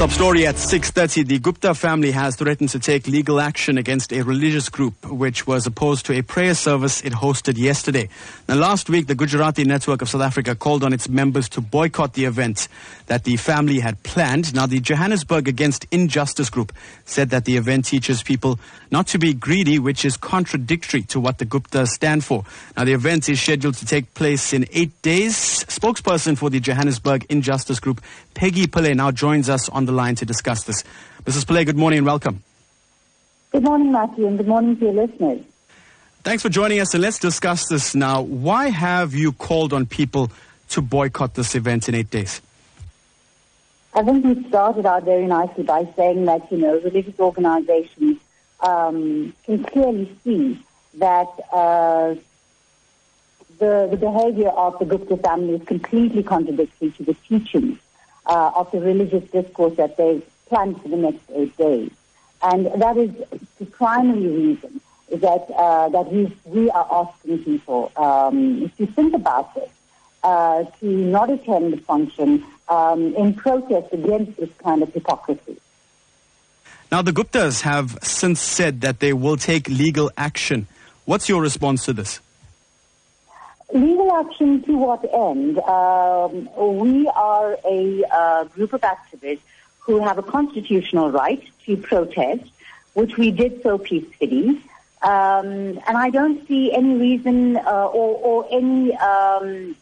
Top story at 6.30. The Gupta family has threatened to take legal action against a religious group which was opposed to a prayer service it hosted yesterday. Now, last week, the Gujarati Network of South Africa called on its members to boycott the event that the family had planned. Now, the Johannesburg Against Injustice group said that the event teaches people not to be greedy, which is contradictory to what the Guptas stand for. Now, the event is scheduled to take place in eight days. Spokesperson for the Johannesburg Injustice Group, Peggy Pillay, now joins us on the line to discuss this. Mrs. Pillay, good morning and welcome. Good morning, Matthew, and good morning to your listeners. Thanks for joining us, and let's discuss this now. Why have you called on people to boycott this event in eight days? I think we started out very nicely by saying that, you know, religious organizations um, can clearly see that uh, the, the behavior of the Gupta family is completely contradictory to the teachings uh, of the religious discourse that they've planned for the next eight days. And that is the primary reason that, uh, that we, we are asking people um, to think about this, uh, to not attend the function um, in protest against this kind of hypocrisy. Now, the Guptas have since said that they will take legal action. What's your response to this? Legal action to what end? Um, we are a uh, group of activists who have a constitutional right to protest, which we did so peacefully. Um, and I don't see any reason uh, or, or, any um,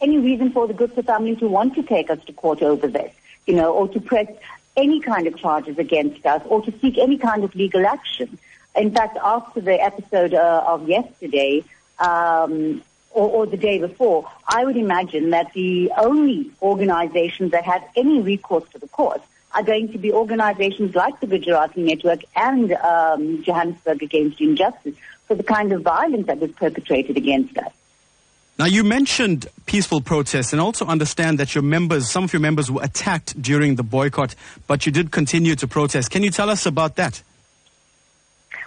any reason for the Gupta family to want to take us to court over this, you know, or to press any kind of charges against us, or to seek any kind of legal action. In fact, after the episode uh, of yesterday, um, or, or, the day before, I would imagine that the only organizations that have any recourse to the court are going to be organizations like the Gujarati Network and um, Johannesburg Against Injustice for the kind of violence that was perpetrated against us. Now, you mentioned peaceful protests and also understand that your members, some of your members were attacked during the boycott, but you did continue to protest. Can you tell us about that?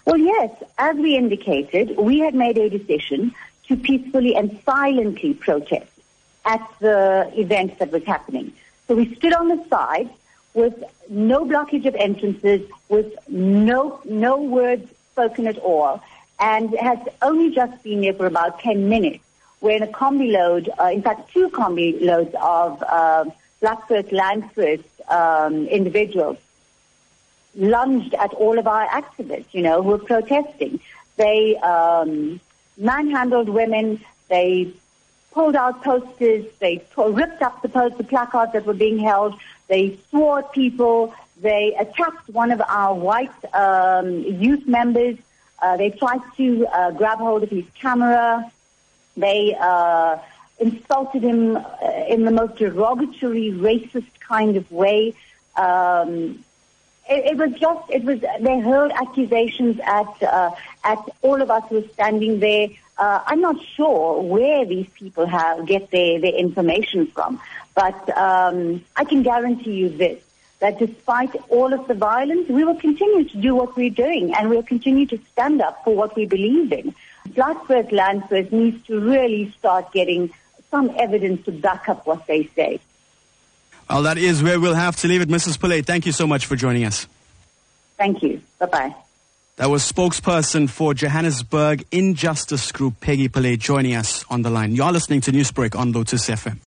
Well, yes. As we indicated, we had made a decision to peacefully and silently protest at the event that was happening. So we stood on the side with no blockage of entrances, with no, no words spoken at all, and has only just been there for about 10 minutes, when a combi load, uh, in fact, two combi loads of uh, Black First um, individuals lunged at all of our activists, you know, who were protesting. They um, manhandled women. They pulled out posters. They ripped up the, post- the placards that were being held. They swore at people. They attacked one of our white um, youth members. Uh, they tried to uh, grab hold of his camera. They uh, insulted him uh, in the most derogatory, racist kind of way. Um, it, it, was just, it was, they hurled accusations at, uh, at all of us who were standing there. Uh, I'm not sure where these people have, get their, their information from, but um, I can guarantee you this, that despite all of the violence, we will continue to do what we're doing and we'll continue to stand up for what we believe in. Black First Land First needs to really start getting some evidence to back up what they say. Well, that is where we'll have to leave it. Mrs. Pillay, thank you so much for joining us. Thank you. Bye-bye. That was spokesperson for Johannesburg Injustice Group, Peggy Pillay, joining us on the line. You're listening to Newsbreak on Lotus FM.